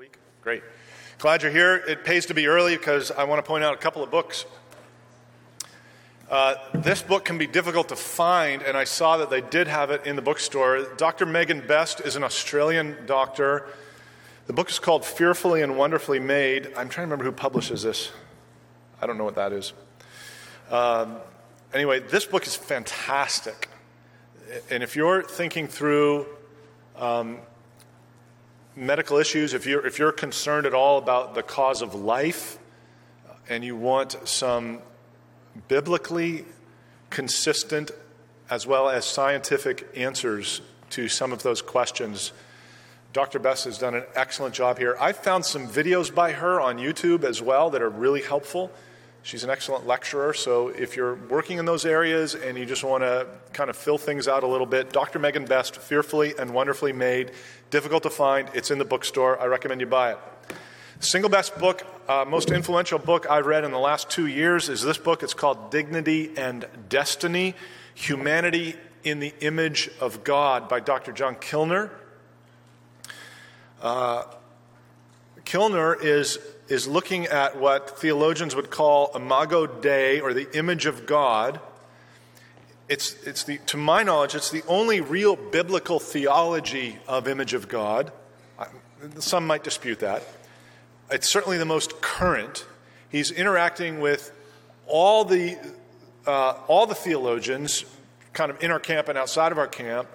week? Great. Glad you're here. It pays to be early because I want to point out a couple of books. Uh, this book can be difficult to find, and I saw that they did have it in the bookstore. Dr. Megan Best is an Australian doctor. The book is called Fearfully and Wonderfully Made. I'm trying to remember who publishes this. I don't know what that is. Um, anyway, this book is fantastic. And if you're thinking through um, medical issues, if you're, if you're concerned at all about the cause of life uh, and you want some biblically consistent as well as scientific answers to some of those questions, Dr. Best has done an excellent job here. I found some videos by her on YouTube as well that are really helpful. She's an excellent lecturer, so if you're working in those areas and you just want to kind of fill things out a little bit, Dr. Megan Best, Fearfully and Wonderfully Made, difficult to find. It's in the bookstore. I recommend you buy it. Single best book, uh, most influential book I've read in the last two years is this book. It's called Dignity and Destiny Humanity in the Image of God by Dr. John Kilner. Uh, Kilner is is looking at what theologians would call imago Dei, or the image of God. It's, it's the, to my knowledge, it's the only real biblical theology of image of God. Some might dispute that. It's certainly the most current. He's interacting with all the, uh, all the theologians, kind of in our camp and outside of our camp,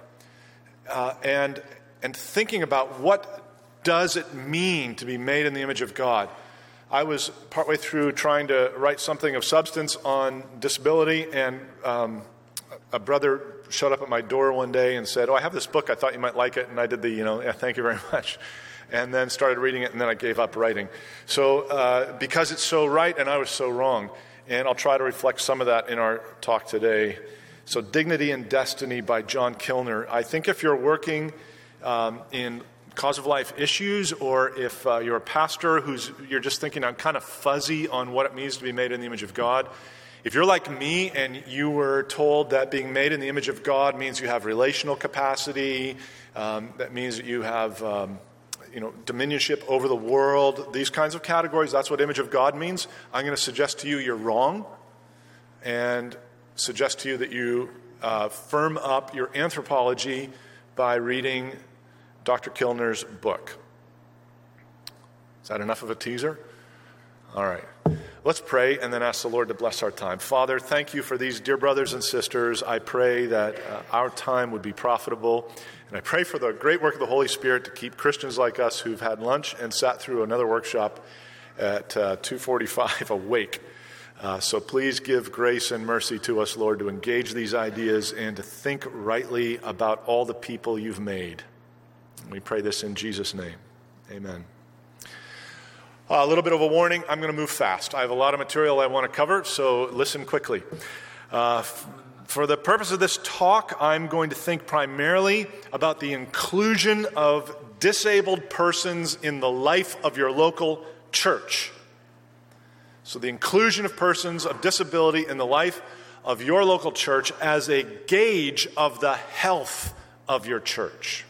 uh, and, and thinking about what does it mean to be made in the image of God. I was partway through trying to write something of substance on disability, and um, a brother showed up at my door one day and said, Oh, I have this book. I thought you might like it. And I did the, you know, yeah, thank you very much. And then started reading it, and then I gave up writing. So, uh, because it's so right and I was so wrong. And I'll try to reflect some of that in our talk today. So, Dignity and Destiny by John Kilner. I think if you're working um, in cause of life issues, or if uh, you're a pastor who's you're just thinking I'm kind of fuzzy on what it means to be made in the image of God. If you're like me and you were told that being made in the image of God means you have relational capacity, um, that means that you have um, you know, dominionship over the world, these kinds of categories, that's what image of God means. I'm going to suggest to you you're wrong and suggest to you that you uh, firm up your anthropology by reading Dr. Kilner's book. Is that enough of a teaser? All right. Let's pray and then ask the Lord to bless our time. Father, thank you for these dear brothers and sisters. I pray that uh, our time would be profitable. And I pray for the great work of the Holy Spirit to keep Christians like us who've had lunch and sat through another workshop at uh, 245 awake. Uh, so please give grace and mercy to us, Lord, to engage these ideas and to think rightly about all the people you've made. We pray this in Jesus' name. Amen. Uh, a little bit of a warning I'm going to move fast. I have a lot of material I want to cover, so listen quickly. Uh, f- for the purpose of this talk, I'm going to think primarily about the inclusion of disabled persons in the life of your local church. So, the inclusion of persons of disability in the life of your local church as a gauge of the health of your church.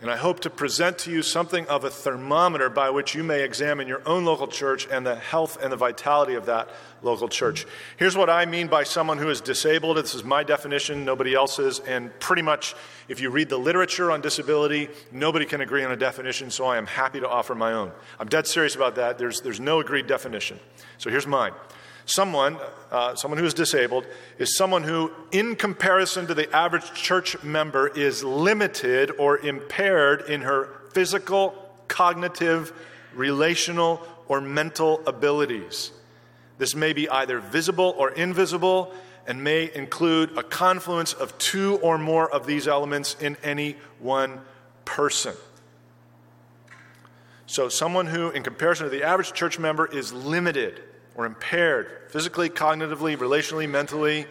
And I hope to present to you something of a thermometer by which you may examine your own local church and the health and the vitality of that local church. Here's what I mean by someone who is disabled. This is my definition, nobody else's. And pretty much, if you read the literature on disability, nobody can agree on a definition, so I am happy to offer my own. I'm dead serious about that. There's, there's no agreed definition. So here's mine Someone, uh, someone who is disabled, is someone who, in comparison to the average church member, is limited or impaired in her physical, cognitive, relational, or mental abilities. This may be either visible or invisible and may include a confluence of two or more of these elements in any one person. So, someone who, in comparison to the average church member, is limited or impaired, physically, cognitively, relationally, mentally,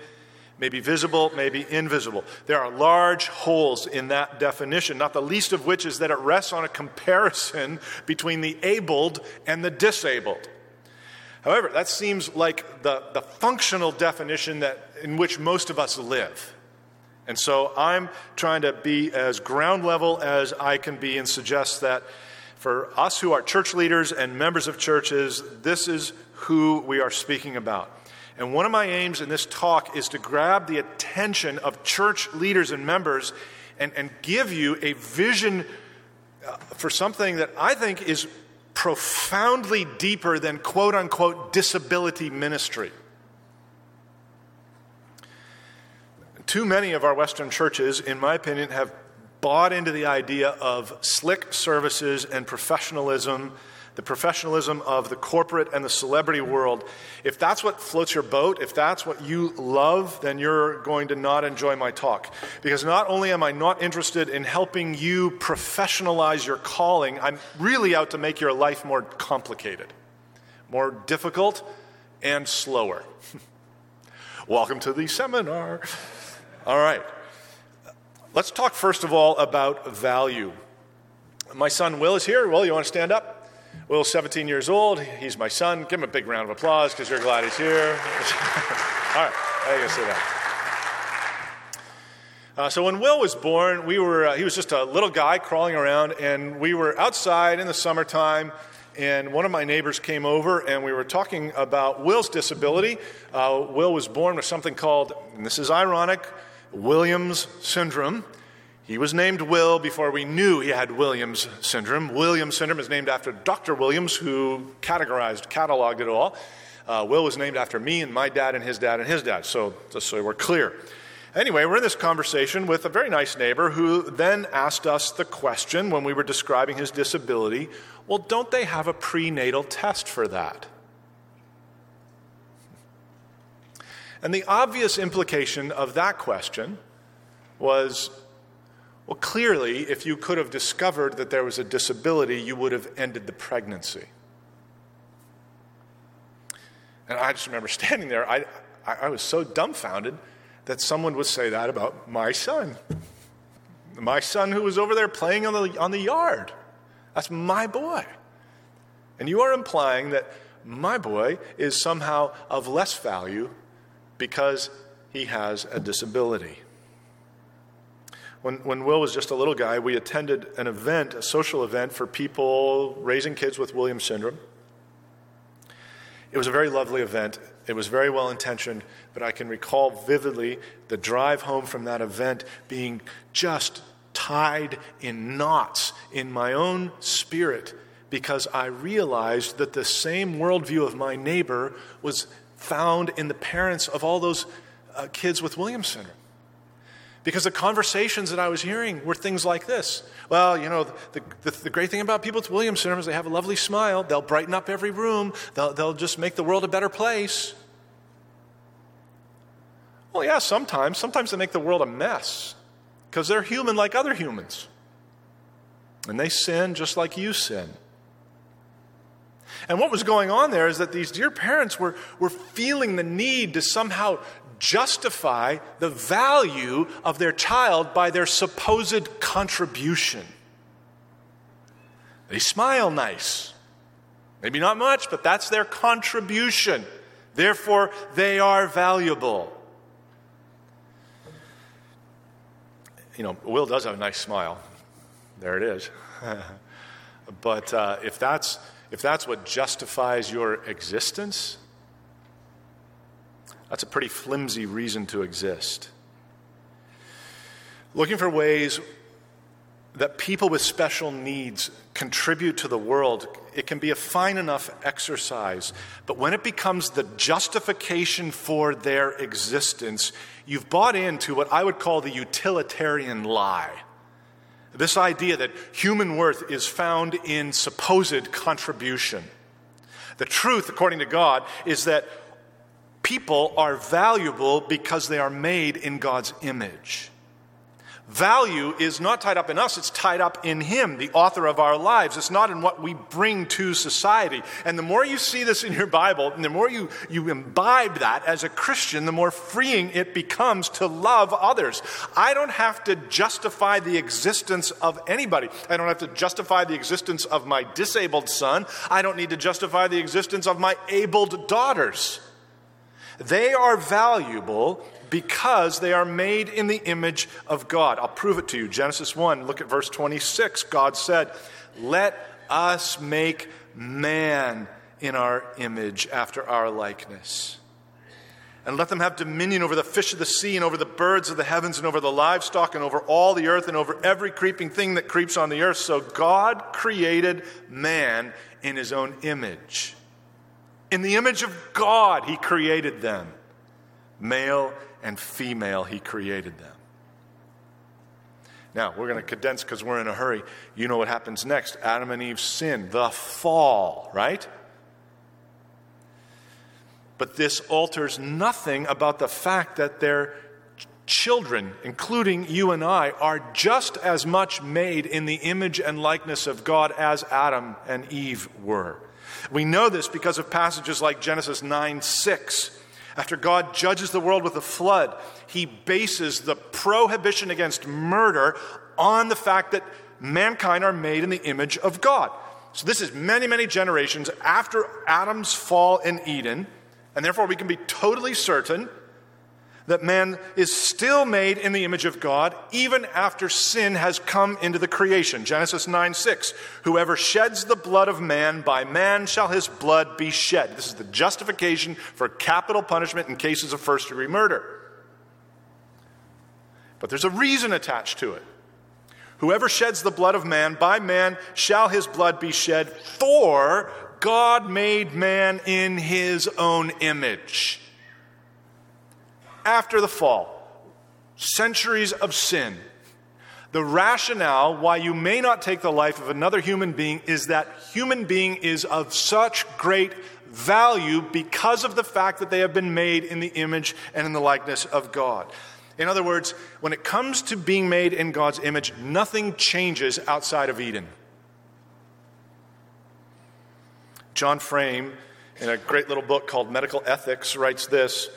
may be visible, may be invisible. There are large holes in that definition, not the least of which is that it rests on a comparison between the abled and the disabled. However, that seems like the, the functional definition that, in which most of us live. And so I'm trying to be as ground level as I can be and suggest that for us who are church leaders and members of churches, this is who we are speaking about. And one of my aims in this talk is to grab the attention of church leaders and members and, and give you a vision uh, for something that I think is profoundly deeper than quote unquote disability ministry. Too many of our Western churches, in my opinion, have bought into the idea of slick services and professionalism the professionalism of the corporate and the celebrity world, if that's what floats your boat, if that's what you love, then you're going to not enjoy my talk. Because not only am I not interested in helping you professionalize your calling, I'm really out to make your life more complicated, more difficult, and slower. Welcome to the seminar. All right. Let's talk first of all about value. My son Will is here. Will, you want to stand up? Will's 17 years old. He's my son. Give him a big round of applause because you're glad he's here. All right, I can sit down. Uh, so when Will was born, we were, uh, he was just a little guy crawling around, and we were outside in the summertime, and one of my neighbors came over, and we were talking about Will's disability. Uh, Will was born with something called, and this is ironic, Williams syndrome. He was named Will before we knew he had Williams syndrome. Williams syndrome is named after Dr. Williams, who categorized, cataloged it all. Uh, Will was named after me and my dad and his dad and his dad, so just so we're clear. Anyway, we're in this conversation with a very nice neighbor who then asked us the question when we were describing his disability well, don't they have a prenatal test for that? And the obvious implication of that question was well, clearly, if you could have discovered that there was a disability, you would have ended the pregnancy. And I just remember standing there, I, I, was so dumbfounded that someone would say that about my son. My son who was over there playing on the, on the yard. That's my boy. And you are implying that my boy is somehow of less value because he has a disability. When, when Will was just a little guy, we attended an event, a social event for people raising kids with Williams syndrome. It was a very lovely event. It was very well intentioned, but I can recall vividly the drive home from that event being just tied in knots in my own spirit because I realized that the same worldview of my neighbor was found in the parents of all those uh, kids with Williams syndrome. Because the conversations that I was hearing were things like this. Well, you know, the, the, the, great thing about people with Williams syndrome is they have a lovely smile. They'll brighten up every room. They'll, they'll just make the world a better place. Well, yeah, sometimes. Sometimes they make the world a mess because they're human like other humans. And they sin just like you sin. And what was going on there is that these dear parents were, were feeling the need to somehow justify the value of their child by their supposed contribution. They smile nice. Maybe not much, but that's their contribution. Therefore, they are valuable. You know, Will does have a nice smile. There it is. but uh, if, that's, if that's what justifies your existence, that's a pretty flimsy reason to exist. Looking for ways that people with special needs contribute to the world, it can be a fine enough exercise. But when it becomes the justification for their existence, you've bought into what I would call the utilitarian lie. This idea that human worth is found in supposed contribution. The truth, according to God, is that people are valuable because they are made in God's image. Value is not tied up in us, it's tied up in Him, the author of our lives. It's not in what we bring to society. And the more you see this in your Bible, and the more you, you imbibe that as a Christian, the more freeing it becomes to love others. I don't have to justify the existence of anybody. I don't have to justify the existence of my disabled son. I don't need to justify the existence of my abled daughters. They are valuable because they are made in the image of God. I'll prove it to you. Genesis 1, look at verse 26. God said, Let us make man in our image after our likeness and let them have dominion over the fish of the sea and over the birds of the heavens and over the livestock and over all the earth and over every creeping thing that creeps on the earth. So God created man in his own image. In the image of God, he created them. Male and female, he created them. Now, we're going to condense because we're in a hurry. You know what happens next Adam and Eve sin, the fall, right? But this alters nothing about the fact that their children, including you and I, are just as much made in the image and likeness of God as Adam and Eve were. We know this because of passages like Genesis 9 6. After God judges the world with a flood, he bases the prohibition against murder on the fact that mankind are made in the image of God. So, this is many, many generations after Adam's fall in Eden. And therefore, we can be totally certain that man is still made in the image of God even after sin has come into the creation. Genesis 9 6. Whoever sheds the blood of man, by man shall his blood be shed. This is the justification for capital punishment in cases of first degree murder. But there's a reason attached to it. Whoever sheds the blood of man, by man shall his blood be shed, for God made man in his own image. After the fall, centuries of sin, the rationale why you may not take the life of another human being is that human being is of such great value because of the fact that they have been made in the image and in the likeness of God. In other words, when it comes to being made in God's image, nothing changes outside of Eden. John Frame, in a great little book called Medical Ethics, writes this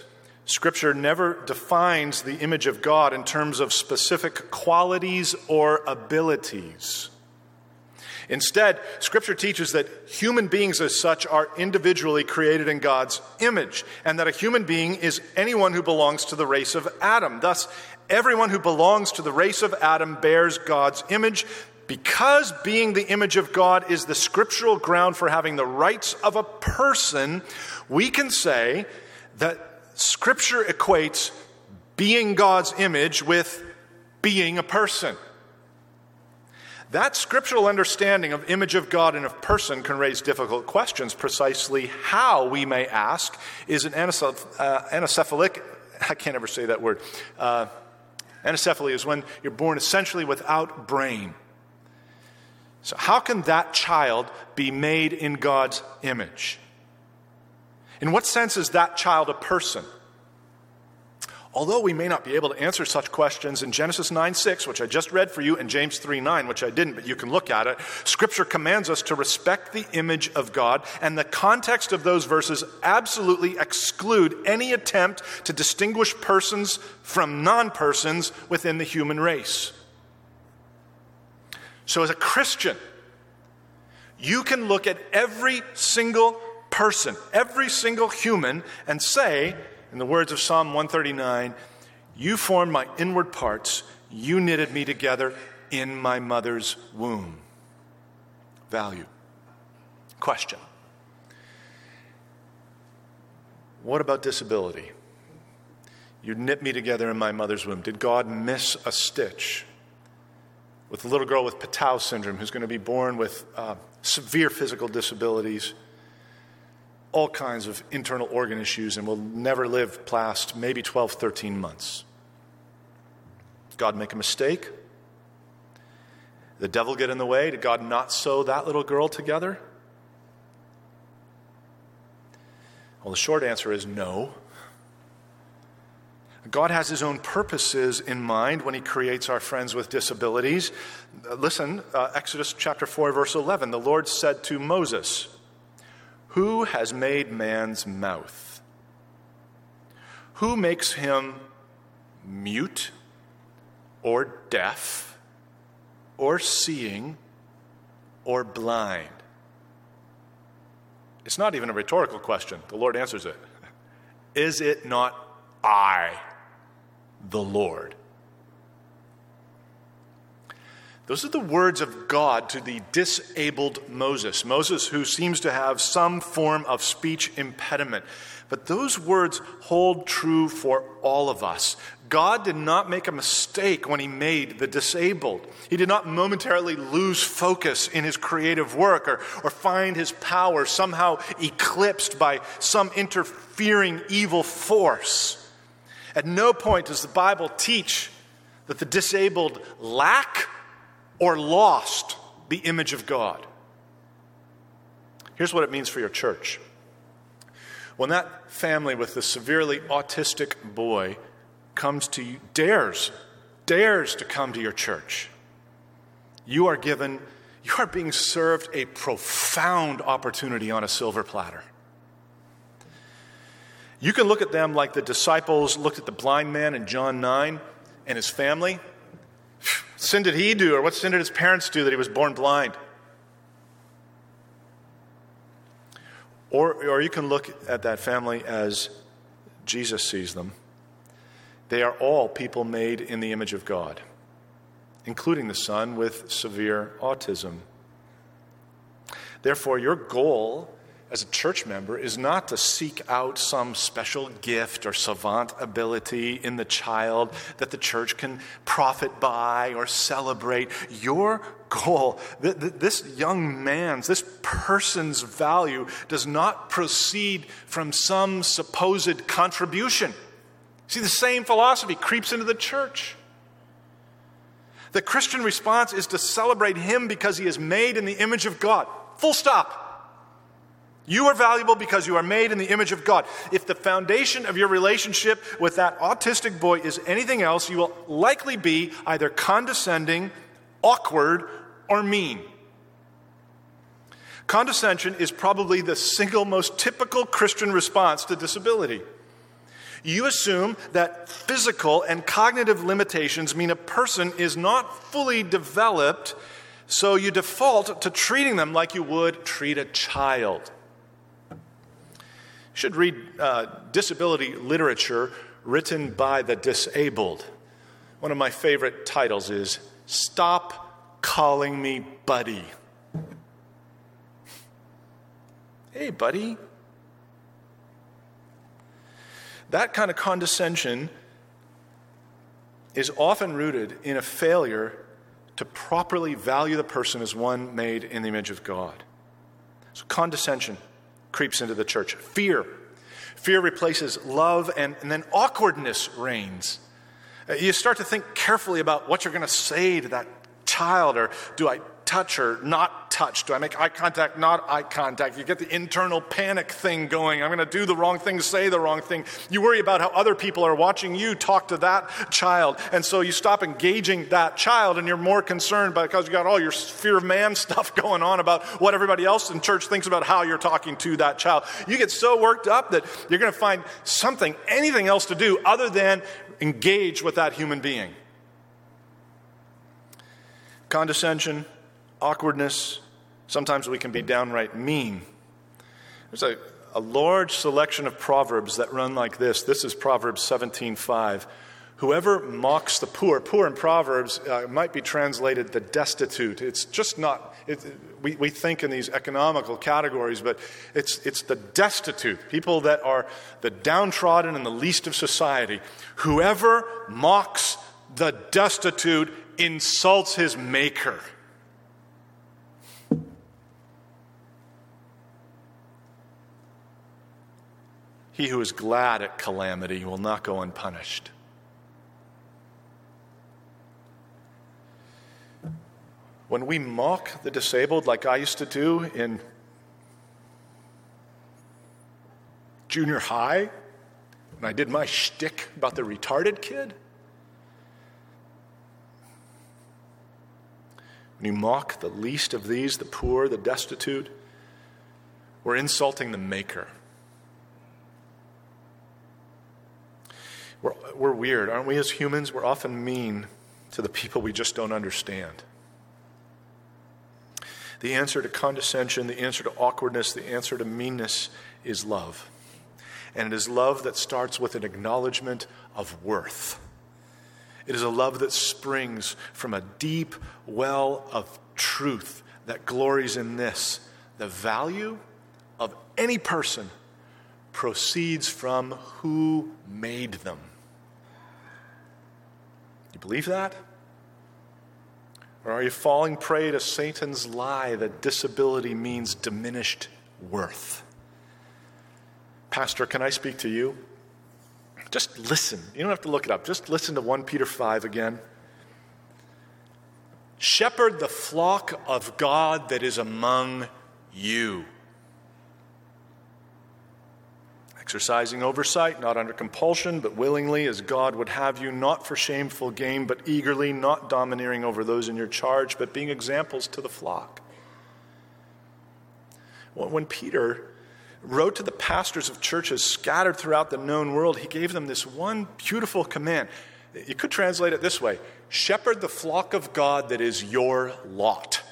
Scripture never defines the image of God in terms of specific qualities or abilities. Instead, Scripture teaches that human beings, as such, are individually created in God's image, and that a human being is anyone who belongs to the race of Adam. Thus, everyone who belongs to the race of Adam bears God's image. Because being the image of God is the scriptural ground for having the rights of a person, we can say that Scripture equates being God's image with being a person. That scriptural understanding of image of God and of person can raise difficult questions. Precisely how, we may ask, is an uh, anencephalic, I can't ever say that word. Uh, anencephaly is when you're born essentially without brain. So, how can that child be made in God's image? In what sense is that child a person? Although we may not be able to answer such questions in Genesis 9 6, which I just read for you, and James 3 9, which I didn't, but you can look at it, Scripture commands us to respect the image of God, and the context of those verses absolutely exclude any attempt to distinguish persons from non persons within the human race. So, as a Christian, you can look at every single person, every single human, and say, in the words of Psalm 139, You formed my inward parts, you knitted me together in my mother's womb. Value. Question What about disability? You knit me together in my mother's womb. Did God miss a stitch? with a little girl with Patau syndrome who's going to be born with uh, severe physical disabilities, all kinds of internal organ issues, and will never live past maybe 12, 13 months. God make a mistake? the devil get in the way? Did God not sew that little girl together? Well, the short answer is no. God has his own purposes in mind when he creates our friends with disabilities. Listen, uh, Exodus chapter 4, verse 11. The Lord said to Moses, Who has made man's mouth? Who makes him mute or deaf or seeing or blind? It's not even a rhetorical question. The Lord answers it. Is it not I? the Lord. Those are the words of God to the disabled Moses. Moses, who seems to have some form of speech impediment. But those words hold true for all of us. God did not make a mistake when he made the disabled. He did not momentarily lose focus in his creative work or, or find his power somehow eclipsed by some interfering evil force. At no point does the Bible teach that the disabled lack or lost the image of God. Here's what it means for your church. When that family with the severely autistic boy comes to you, dares, dares to come to your church, you are given, you are being served a profound opportunity on a silver platter. You can look at them like the disciples looked at the blind man in John 9 and his family sin did he do, or what sin did his parents do that he was born blind? Or, or you can look at that family as Jesus sees them. They are all people made in the image of God, including the son with severe autism. Therefore, your goal as a church member is not to seek out some special gift or savant ability in the child that the church can profit by or celebrate. Your goal, this young man's, this person's value does not proceed from some supposed contribution. See, the same philosophy creeps into the church. The Christian response is to celebrate him because he is made in the image of God. Full stop. You are valuable because you are made in the image of God. If the foundation of your relationship with that autistic boy is anything else, you will likely be either condescending, awkward, or mean. Condescension is probably the single most typical Christian response to disability. You assume that physical and cognitive limitations mean a person is not fully developed, so you default to treating them like you would treat a child should read uh, disability literature written by the disabled. One of my favorite titles is Stop Calling Me Buddy. Hey, buddy. That kind of condescension is often rooted in a failure to properly value the person as one made in the image of God. So, condescension creeps into the church. Fear. Fear replaces love, and, and then awkwardness reigns. Uh, you start to think carefully about what you're going to say to that child, or do I touch her, not touch? Do I make eye contact, not eye contact? You get the internal panic thing going. I'm going to do the wrong thing, say the wrong thing. You worry about how other people are watching you talk to that child. And so you stop engaging that child and you're more concerned because you got all your fear of man stuff going on about what everybody else in church thinks about how you're talking to that child. You get so worked up that you're going to find something, anything else to do other than engage with that human being. Condescension, awkwardness. Sometimes we can be downright mean. There's a, a large selection of proverbs that run like this. This is Proverbs 17:5. Whoever mocks the poor, poor in Proverbs uh, might be translated the destitute. It's just not, it, we, we think in these economical categories, but it's, it's the destitute, people that are the downtrodden and the least of society. Whoever mocks the destitute insults his maker. He who is glad at calamity will not go unpunished. When we mock the disabled, like I used to do in junior high, when I did my shtick about the retarded kid, when you mock the least of these, the poor, the destitute, we're insulting the Maker. We're, we're weird, aren't we, as humans? We're often mean to the people we just don't understand. The answer to condescension, the answer to awkwardness, the answer to meanness is love. And it is love that starts with an acknowledgement of worth. It is a love that springs from a deep well of truth that glories in this the value of any person proceeds from who made them. You believe that? Or are you falling prey to Satan's lie that disability means diminished worth? Pastor, can I speak to you? Just listen. You don't have to look it up. Just listen to 1 Peter 5 again. Shepherd the flock of God that is among you. Exercising oversight, not under compulsion, but willingly, as God would have you, not for shameful gain, but eagerly, not domineering over those in your charge, but being examples to the flock. When Peter wrote to the pastors of churches scattered throughout the known world, he gave them this one beautiful command. You could translate it this way Shepherd the flock of God that is your lot.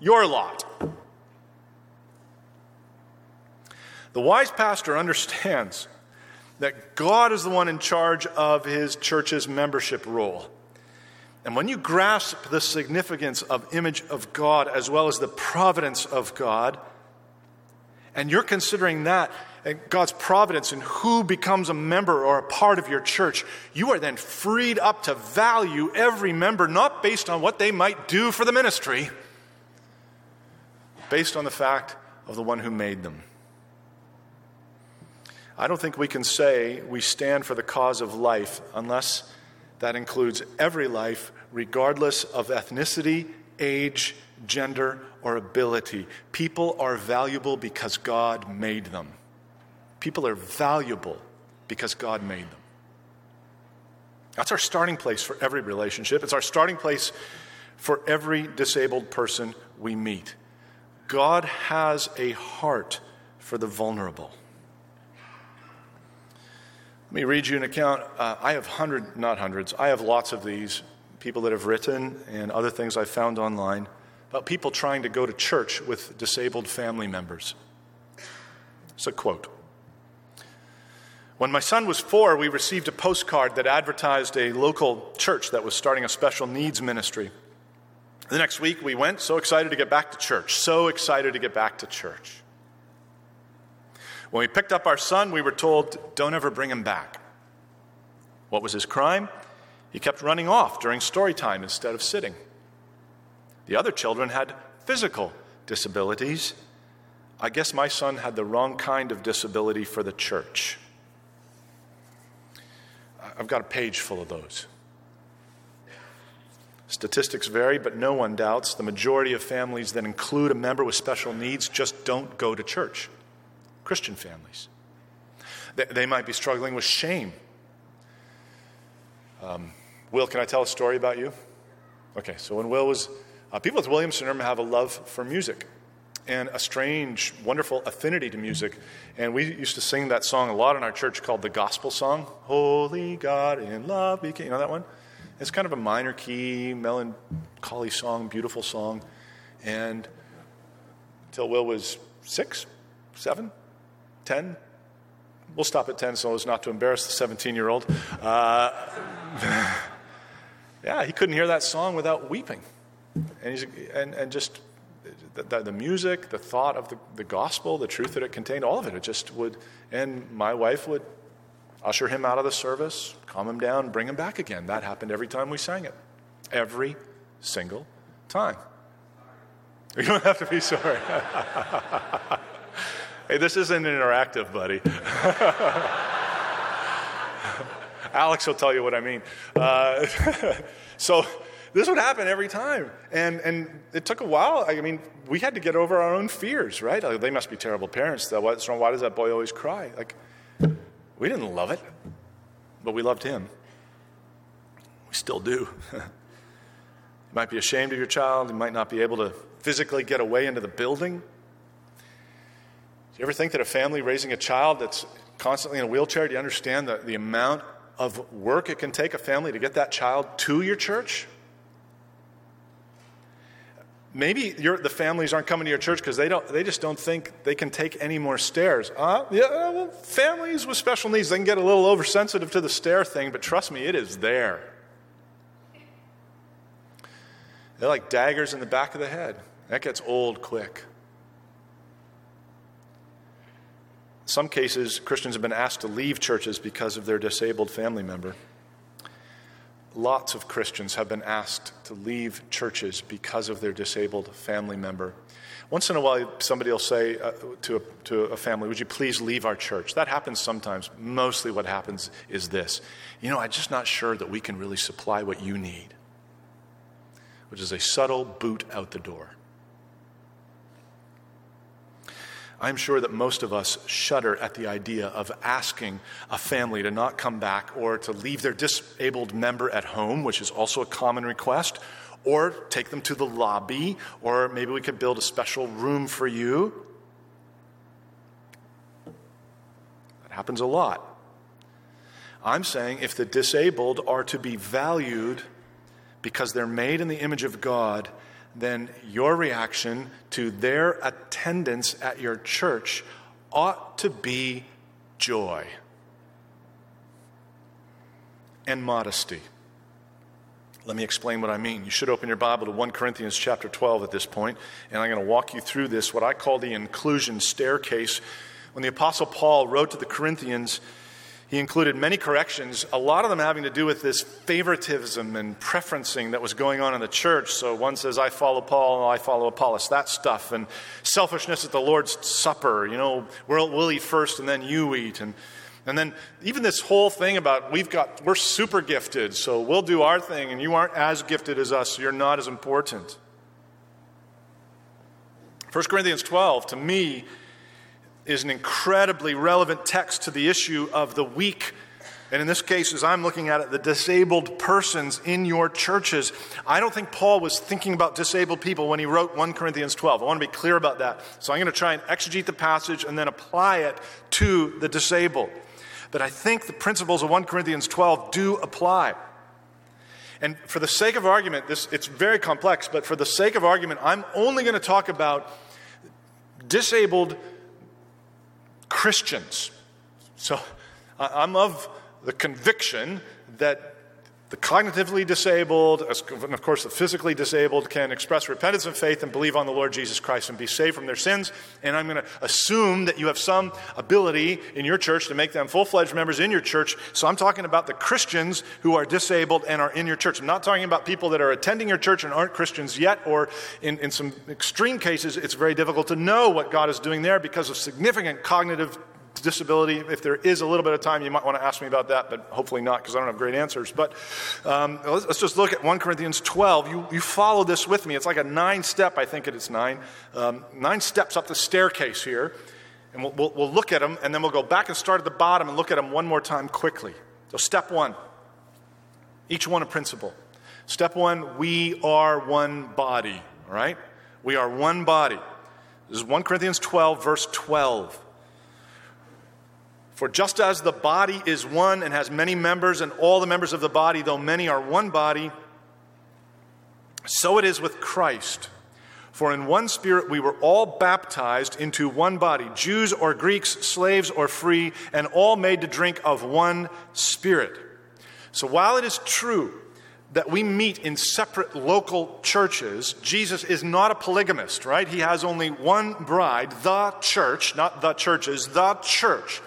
Your lot. The wise pastor understands that God is the one in charge of his church's membership roll. And when you grasp the significance of image of God as well as the providence of God, and you're considering that and God's providence and who becomes a member or a part of your church, you are then freed up to value every member not based on what they might do for the ministry, based on the fact of the one who made them. I don't think we can say we stand for the cause of life unless that includes every life, regardless of ethnicity, age, gender, or ability. People are valuable because God made them. People are valuable because God made them. That's our starting place for every relationship. It's our starting place for every disabled person we meet. God has a heart for the vulnerable. Let me read you an account. Uh, I have hundreds, not hundreds, I have lots of these people that have written and other things I found online about people trying to go to church with disabled family members. It's a quote. When my son was four, we received a postcard that advertised a local church that was starting a special needs ministry. The next week, we went, so excited to get back to church, so excited to get back to church. When we picked up our son, we were told, don't ever bring him back. What was his crime? He kept running off during story time instead of sitting. The other children had physical disabilities. I guess my son had the wrong kind of disability for the church. I've got a page full of those. Statistics vary, but no one doubts the majority of families that include a member with special needs just don't go to church. Christian families. They, might be struggling with shame. Um, Will, can I tell a story about you? Okay, so when Will was, uh, people with Williams syndrome have a love for music and a strange, wonderful affinity to music. And we used to sing that song a lot in our church called the gospel song Holy God in love. You know that one? It's kind of a minor key, melancholy song, beautiful song. And until Will was six, seven, 10. We'll stop at 10 so as not to embarrass the 17 year old. Uh, yeah, he couldn't hear that song without weeping. And, he's, and, and just the, the, music, the thought of the, the gospel, the truth that it contained, all of it, it just would. And my wife would usher him out of the service, calm him down, bring him back again. That happened every time we sang it. Every single time. You don't have to be sorry. Hey, this isn't interactive, buddy. Alex will tell you what I mean. Uh, so this would happen every time. And, and it took a while. I mean, we had to get over our own fears, right? Like, they must be terrible parents. What's wrong? Why does that boy always cry? Like, we didn't love it, but we loved him. We still do. you might be ashamed of your child. You might not be able to physically get away into the building you ever think that a family raising a child that's constantly in a wheelchair, do you understand the, the amount of work it can take a family to get that child to your church? Maybe the families aren't coming to your church because they, don't, they just don't think they can take any more stairs. Uh, yeah, well, families with special needs, they can get a little oversensitive to the stair thing, but trust me, it is there. They're like daggers in the back of the head. That gets old quick. In some cases, Christians have been asked to leave churches because of their disabled family member. Lots of Christians have been asked to leave churches because of their disabled family member. Once in a while, somebody will say uh, to, a, to a family, Would you please leave our church? That happens sometimes. Mostly, what happens is this You know, I'm just not sure that we can really supply what you need, which is a subtle boot out the door. I'm sure that most of us shudder at the idea of asking a family to not come back or to leave their disabled member at home, which is also a common request, or take them to the lobby, or maybe we could build a special room for you. That happens a lot. I'm saying if the disabled are to be valued because they're made in the image of God, then your reaction to their attendance at your church ought to be joy and modesty. Let me explain what I mean. You should open your Bible to 1 Corinthians chapter 12 at this point, and I'm going to walk you through this, what I call the inclusion staircase. When the Apostle Paul wrote to the Corinthians, he included many corrections, a lot of them having to do with this favoritism and preferencing that was going on in the church. So one says, I follow Paul, I follow Apollos, that stuff. And selfishness at the Lord's Supper, you know, we'll, we'll eat first and then you eat. And, and then even this whole thing about we've got, we're super gifted, so we'll do our thing and you aren't as gifted as us, so you're not as important. 1 Corinthians 12, to me, is an incredibly relevant text to the issue of the weak. And in this case, as I'm looking at it, the disabled persons in your churches. I don't think Paul was thinking about disabled people when he wrote 1 Corinthians 12. I want to be clear about that. So I'm going to try and exegete the passage and then apply it to the disabled. But I think the principles of 1 Corinthians 12 do apply. And for the sake of argument, this, it's very complex, but for the sake of argument, I'm only going to talk about disabled Christians. So I'm of the conviction that the cognitively disabled, and of course the physically disabled, can express repentance and faith and believe on the Lord Jesus Christ and be saved from their sins. And I'm going to assume that you have some ability in your church to make them full fledged members in your church. So I'm talking about the Christians who are disabled and are in your church. I'm not talking about people that are attending your church and aren't Christians yet, or in, in some extreme cases, it's very difficult to know what God is doing there because of significant cognitive disability. If there is a little bit of time, you might want to ask me about that, but hopefully not because I don't have great answers. But um, let's, let's, just look at 1 Corinthians 12. You, you follow this with me. It's like a nine step, I think it is nine, um, nine steps up the staircase here. And we'll, we'll, we'll look at them, and then we'll go back and start at the bottom and look at them one more time quickly. So, step one, each one a principle. Step one, we are one body, all right? We are one body. This is 1 Corinthians 12, verse 12. For just as the body is one and has many members, and all the members of the body, though many, are one body, so it is with Christ. For in one spirit we were all baptized into one body, Jews or Greeks, slaves or free, and all made to drink of one spirit. So while it is true that we meet in separate local churches, Jesus is not a polygamist, right? He has only one bride, the church, not the churches, the church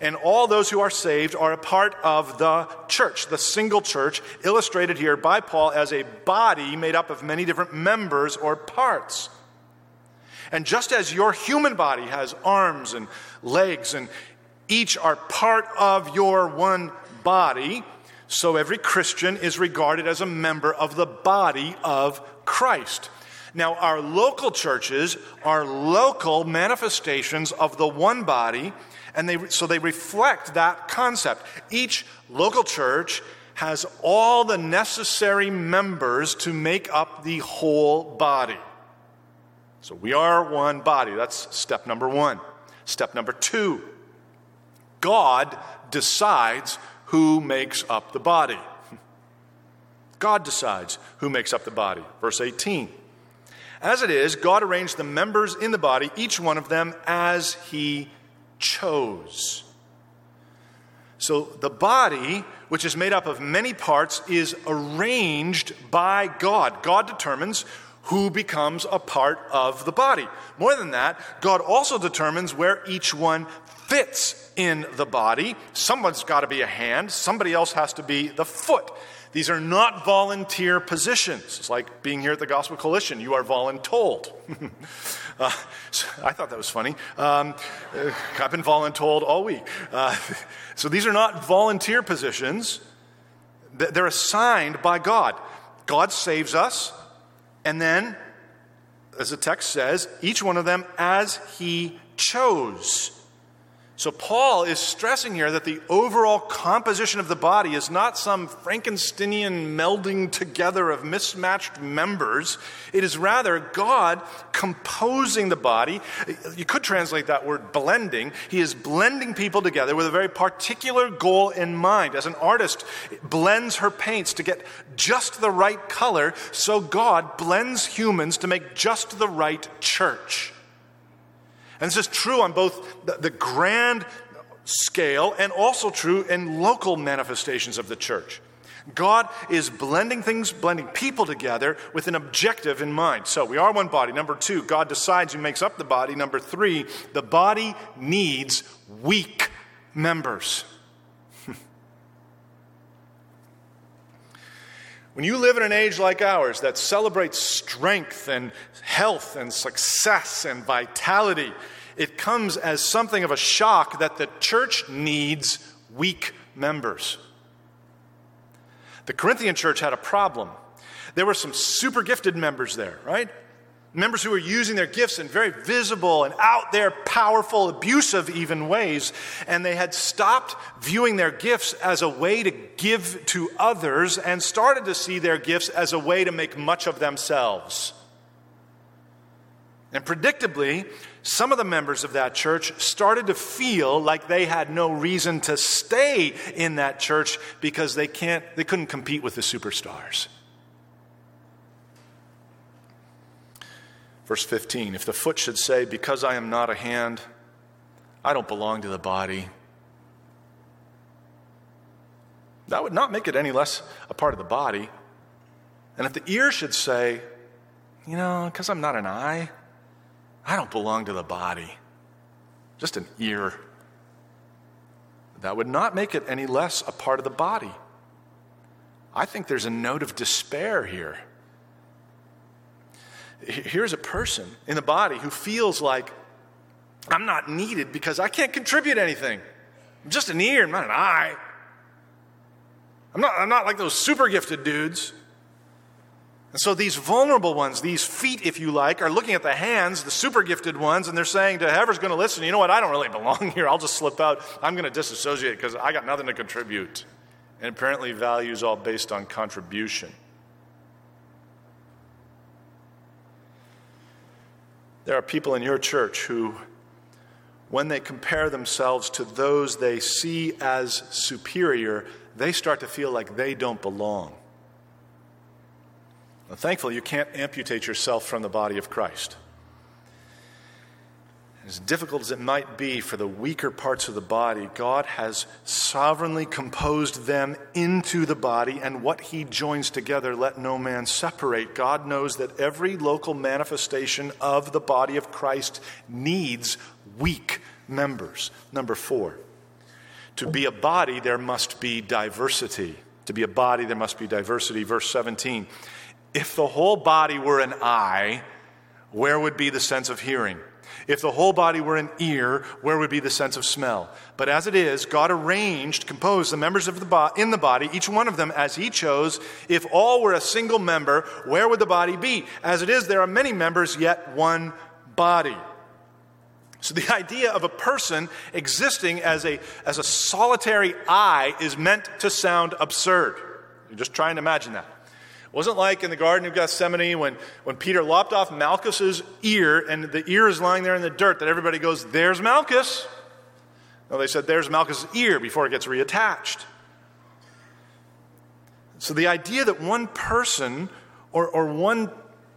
and all those who are saved are a part of the church, the single church, illustrated here by Paul as a body made up of many different members or parts. And just as your human body has arms and legs, and each are part of your one body, so every Christian is regarded as a member of the body of Christ. Now, our local churches are local manifestations of the one body and they, so they reflect that concept. Each local church has all the necessary members to make up the whole body. So we are one body. That's step number one. Step number two God decides who makes up the body. God decides who makes up the body. Verse 18. As it is, God arranged the members in the body, each one of them, as He chose. So the body, which is made up of many parts, is arranged by God. God determines who becomes a part of the body. More than that, God also determines where each one fits in the body. Someone's got to be a hand, somebody else has to be the foot. These are not volunteer positions. It's like being here at the Gospel Coalition. You are voluntold. uh, so I thought that was funny. Um, uh, I've been voluntold all week. Uh, so these are not volunteer positions. They're assigned by God. God saves us, and then, as the text says, each one of them as he chose. So, Paul is stressing here that the overall composition of the body is not some Frankensteinian melding together of mismatched members. It is rather God composing the body. You could translate that word blending. He is blending people together with a very particular goal in mind. As an artist blends her paints to get just the right color, so God blends humans to make just the right church. And this is true on both the, the grand scale and also true in local manifestations of the church. God is blending things, blending people together with an objective in mind. So we are one body. Number two, God decides who makes up the body. Number three, the body needs weak members. When you live in an age like ours that celebrates strength and health and success and vitality, it comes as something of a shock that the church needs weak members. The Corinthian church had a problem. There were some super gifted members there, right? Members who were using their gifts in very visible and out there, powerful, abusive even ways. And they had stopped viewing their gifts as a way to give to others and started to see their gifts as a way to make much of themselves. And predictably, some of the members of that church started to feel like they had no reason to stay in that church because they, can't, they couldn't compete with the superstars. Verse 15 If the foot should say, Because I am not a hand, I don't belong to the body, that would not make it any less a part of the body. And if the ear should say, You know, because I'm not an eye, I don't belong to the body, just an ear, that would not make it any less a part of the body. I think there's a note of despair here. Here's a person in the body who feels like I'm not needed because I can't contribute anything. I'm just an ear, I'm not an eye. I'm not, I'm not like those super gifted dudes. And so these vulnerable ones, these feet, if you like, are looking at the hands, the super gifted ones, and they're saying to whoever's going to listen, you know what, I don't really belong here. I'll just slip out. I'm going to disassociate because I got nothing to contribute. And apparently, values all based on contribution. There are people in your church who, when they compare themselves to those they see as superior, they start to feel like they don't belong. Now, thankfully, you can't amputate yourself from the body of Christ. As difficult as it might be for the weaker parts of the body, God has sovereignly composed them into the body, and what He joins together, let no man separate. God knows that every local manifestation of the body of Christ needs weak members. Number four, to be a body, there must be diversity. To be a body, there must be diversity. Verse 17 If the whole body were an eye, where would be the sense of hearing? If the whole body were an ear, where would be the sense of smell? But as it is, God arranged, composed the members of the bo- in the body, each one of them as He chose. If all were a single member, where would the body be? As it is, there are many members, yet one body. So the idea of a person existing as a, as a solitary eye is meant to sound absurd. You're just trying to imagine that. It wasn't like in the Garden of Gethsemane when, when Peter lopped off Malchus's ear and the ear is lying there in the dirt that everybody goes, There's Malchus. No, they said, There's Malchus's ear before it gets reattached. So the idea that one person or, or one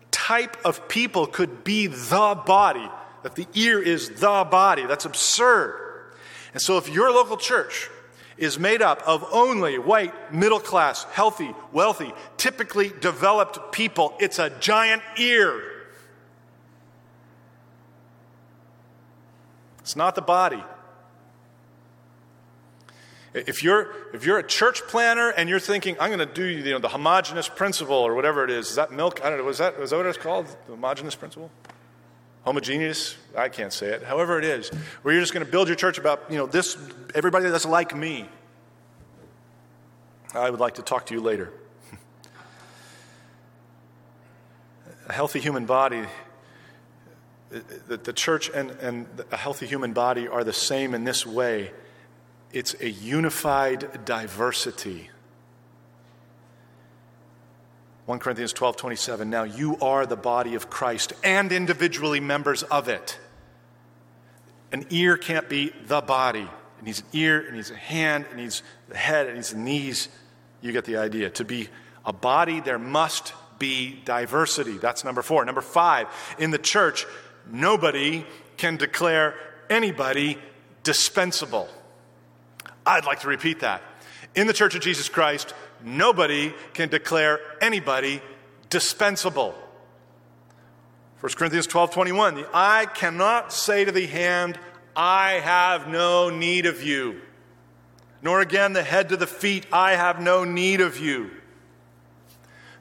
type of people could be the body, that the ear is the body. That's absurd. And so, if your local church is made up of only white, middle class, healthy, wealthy, typically developed people, it's a giant ear. It's not the body. If you're, if you're a church planter and you're thinking, I'm going to do you know, the homogenous principle or whatever it is, is that milk? I don't know, was that, was that what it's called? The homogenous principle? Homogeneous? I can't say it. However it is, where you're just going to build your church about, you know, this, everybody that's like me. I would like to talk to you later. a healthy human body, the, the church and, and a healthy human body are the same in this way it's a unified diversity. 1 Corinthians 12 27. Now you are the body of Christ and individually members of it. An ear can't be the body. It needs an ear, it needs a hand, it needs the head, it needs the knees. You get the idea. To be a body, there must be diversity. That's number four. Number five, in the church, nobody can declare anybody dispensable. I'd like to repeat that. In the Church of Jesus Christ, nobody can declare anybody dispensable. 1 Corinthians 12 21, the eye cannot say to the hand, I have no need of you. Nor again the head to the feet, I have no need of you.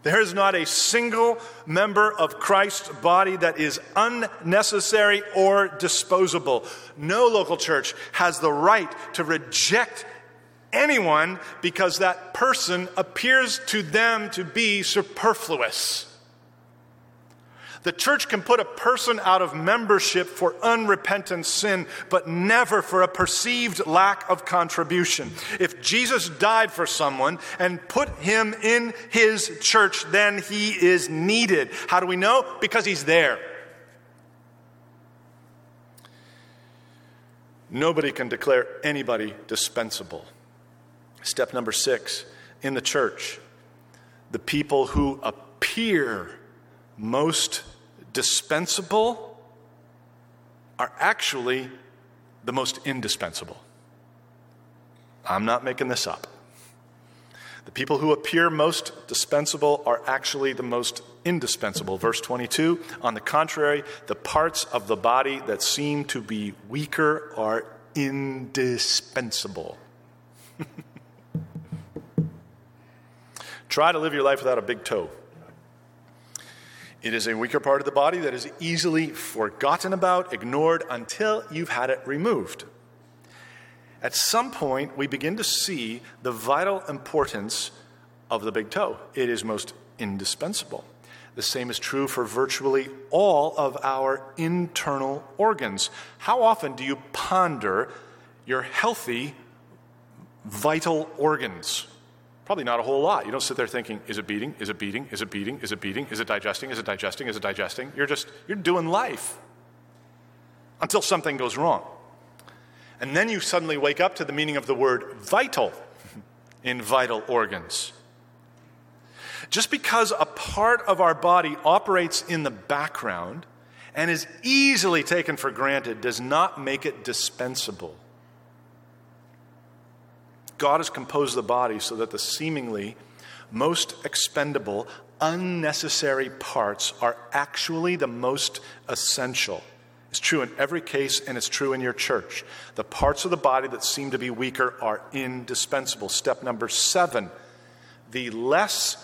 There is not a single member of Christ's body that is unnecessary or disposable. No local church has the right to reject anyone because that person appears to them to be superfluous. The church can put a person out of membership for unrepentant sin, but never for a perceived lack of contribution. If Jesus died for someone and put him in his church, then he is needed. How do we know? Because he's there. Nobody can declare anybody dispensable. Step number six in the church, the people who appear most dispensable are actually the most indispensable. I'm not making this up. The people who appear most dispensable are actually the most indispensable. Verse 22 On the contrary, the parts of the body that seem to be weaker are indispensable. Try to live your life without a big toe. It is a weaker part of the body that is easily forgotten about, ignored, until you've had it removed. At some point, we begin to see the vital importance of the big toe. It is most indispensable. The same is true for virtually all of our internal organs. How often do you ponder your healthy, vital organs? Probably not a whole lot. You don't sit there thinking, is it beating? Is it beating? Is it beating? Is it beating? Is it digesting? Is it digesting? Is it digesting? You're just, you're doing life until something goes wrong. And then you suddenly wake up to the meaning of the word vital in vital organs. Just because a part of our body operates in the background and is easily taken for granted does not make it dispensable. God has composed the body so that the seemingly most expendable, unnecessary parts are actually the most essential. It's true in every case, and it's true in your church. The parts of the body that seem to be weaker are indispensable. Step number seven the less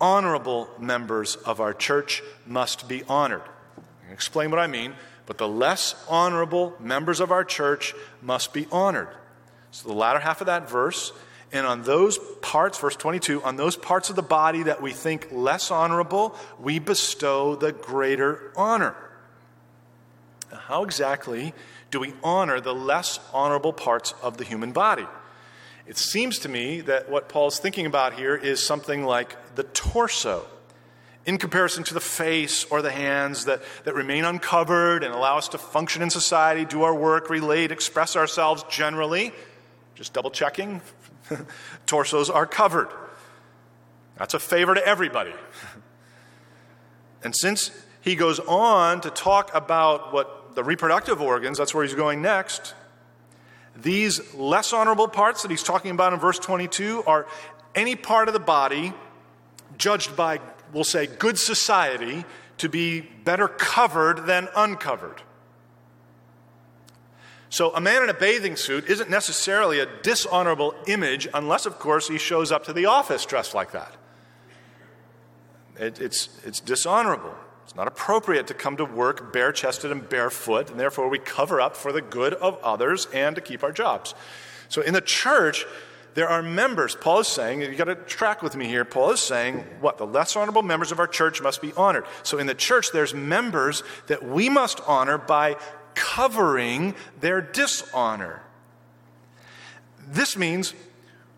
honorable members of our church must be honored. I'll explain what I mean, but the less honorable members of our church must be honored. So the latter half of that verse, and on those parts, verse 22, on those parts of the body that we think less honorable, we bestow the greater honor. Now, how exactly do we honor the less honorable parts of the human body? It seems to me that what Paul's thinking about here is something like the torso in comparison to the face or the hands that, that remain uncovered and allow us to function in society, do our work, relate, express ourselves generally. Just double checking. Torsos are covered. That's a favor to everybody. and since he goes on to talk about what the reproductive organs, that's where he's going next. These less honorable parts that he's talking about in verse 22 are any part of the body judged by, we'll say, good society to be better covered than uncovered. So, a man in a bathing suit isn't necessarily a dishonorable image unless, of course, he shows up to the office dressed like that. It, it's, it's dishonorable. It's not appropriate to come to work bare chested and barefoot, and therefore we cover up for the good of others and to keep our jobs. So in the church, there are members. Paul is saying, you've got to track with me here. Paul is saying, what? The less honorable members of our church must be honored. So in the church, there's members that we must honor by covering their dishonor. This means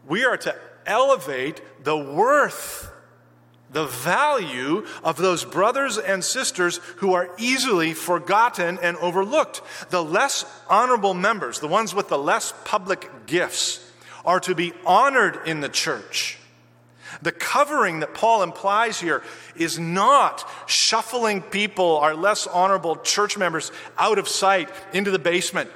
we are to elevate the worth the value of those brothers and sisters who are easily forgotten and overlooked. The less honorable members, the ones with the less public gifts, are to be honored in the church. The covering that Paul implies here is not shuffling people, our less honorable church members, out of sight into the basement.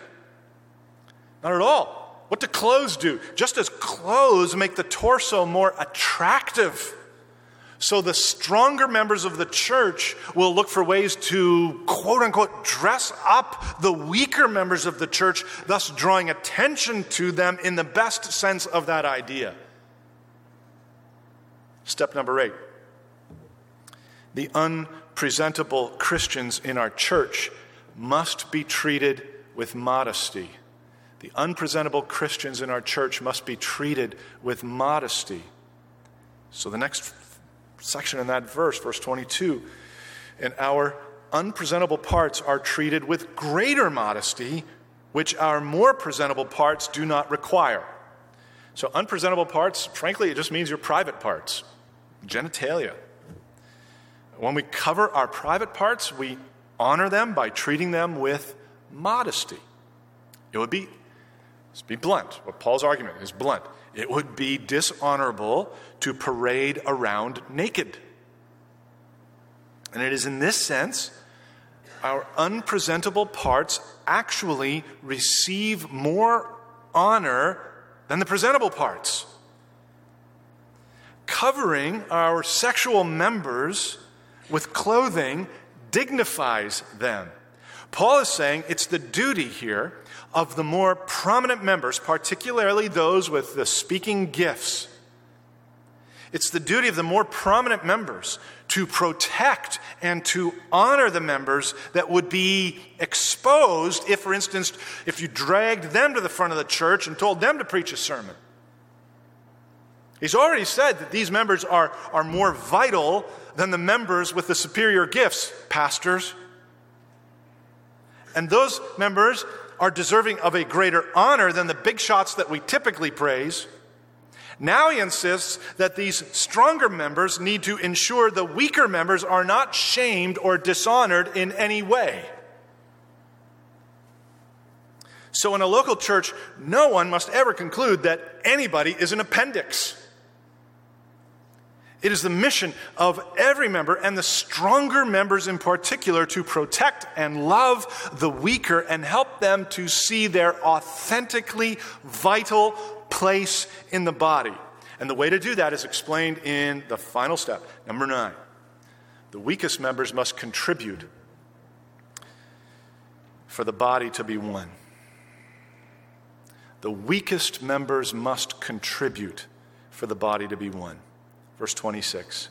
Not at all. What do clothes do? Just as clothes make the torso more attractive so the stronger members of the church will look for ways to, quote unquote, dress up the weaker members of the church, thus drawing attention to them in the best sense of that idea. Step number eight the unpresentable Christians in our church must be treated with modesty. The unpresentable Christians in our church must be treated with modesty. So the next section in that verse, verse 22. And our unpresentable parts are treated with greater modesty, which our more presentable parts do not require. So, unpresentable parts, frankly, it just means your private parts, genitalia. When we cover our private parts, we honor them by treating them with modesty. It would be, let's be blunt. What Paul's argument is blunt. It would be dishonorable to parade around naked. And it is in this sense our unpresentable parts actually receive more honor than the presentable parts. Covering our sexual members with clothing dignifies them. Paul is saying it's the duty here of the more prominent members, particularly those with the speaking gifts. It's the duty of the more prominent members to protect and to honor the members that would be exposed if, for instance, if you dragged them to the front of the church and told them to preach a sermon. He's already said that these members are, are more vital than the members with the superior gifts, pastors. And those members are deserving of a greater honor than the big shots that we typically praise. Now he insists that these stronger members need to ensure the weaker members are not shamed or dishonored in any way. So, in a local church, no one must ever conclude that anybody is an appendix. It is the mission of every member, and the stronger members in particular, to protect and love the weaker and help them to see their authentically vital place in the body. And the way to do that is explained in the final step, number nine. The weakest members must contribute for the body to be one. The weakest members must contribute for the body to be one. Verse 26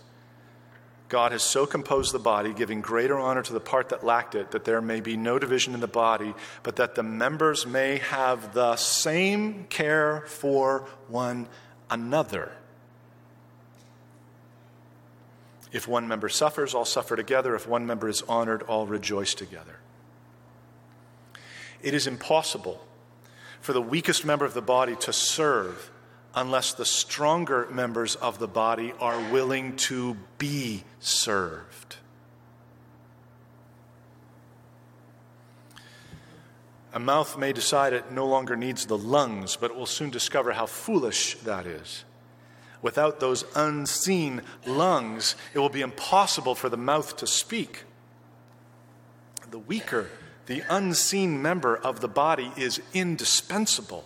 God has so composed the body, giving greater honor to the part that lacked it, that there may be no division in the body, but that the members may have the same care for one another. If one member suffers, all suffer together. If one member is honored, all rejoice together. It is impossible for the weakest member of the body to serve unless the stronger members of the body are willing to be served. A mouth may decide it no longer needs the lungs, but it will soon discover how foolish that is. Without those unseen lungs, it will be impossible for the mouth to speak. the weaker, the unseen member of the body is indispensable.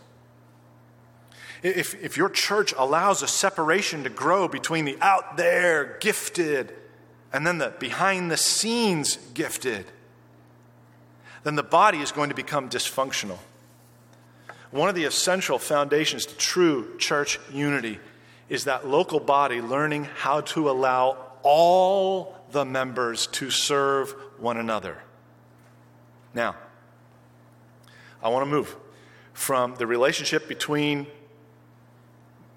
If, if your church allows a separation to grow between the out there gifted and then the behind the scenes gifted, then the body is going to become dysfunctional. One of the essential foundations to true church unity is that local body learning how to allow all the members to serve one another. Now, I want to move from the relationship between,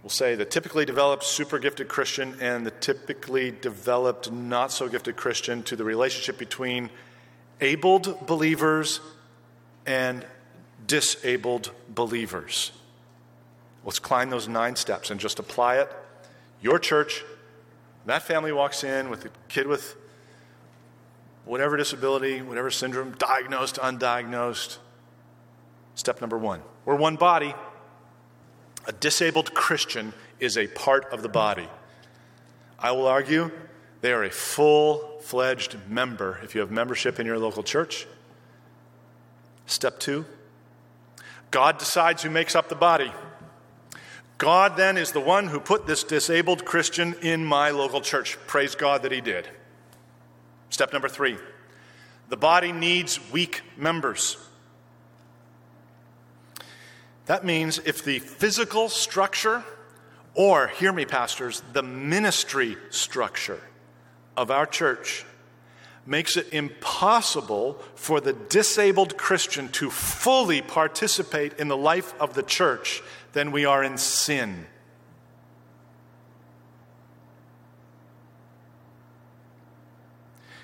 we'll say, the typically developed super gifted Christian and the typically developed not so gifted Christian to the relationship between abled believers and disabled believers. Let's climb those nine steps and just apply it. Your church, that family walks in with a kid with whatever disability, whatever syndrome, diagnosed, undiagnosed. Step number one we're one body. A disabled Christian is a part of the body. I will argue they are a full fledged member if you have membership in your local church. Step two God decides who makes up the body. God then is the one who put this disabled Christian in my local church. Praise God that He did. Step number three the body needs weak members. That means if the physical structure, or, hear me, pastors, the ministry structure of our church makes it impossible for the disabled Christian to fully participate in the life of the church, then we are in sin.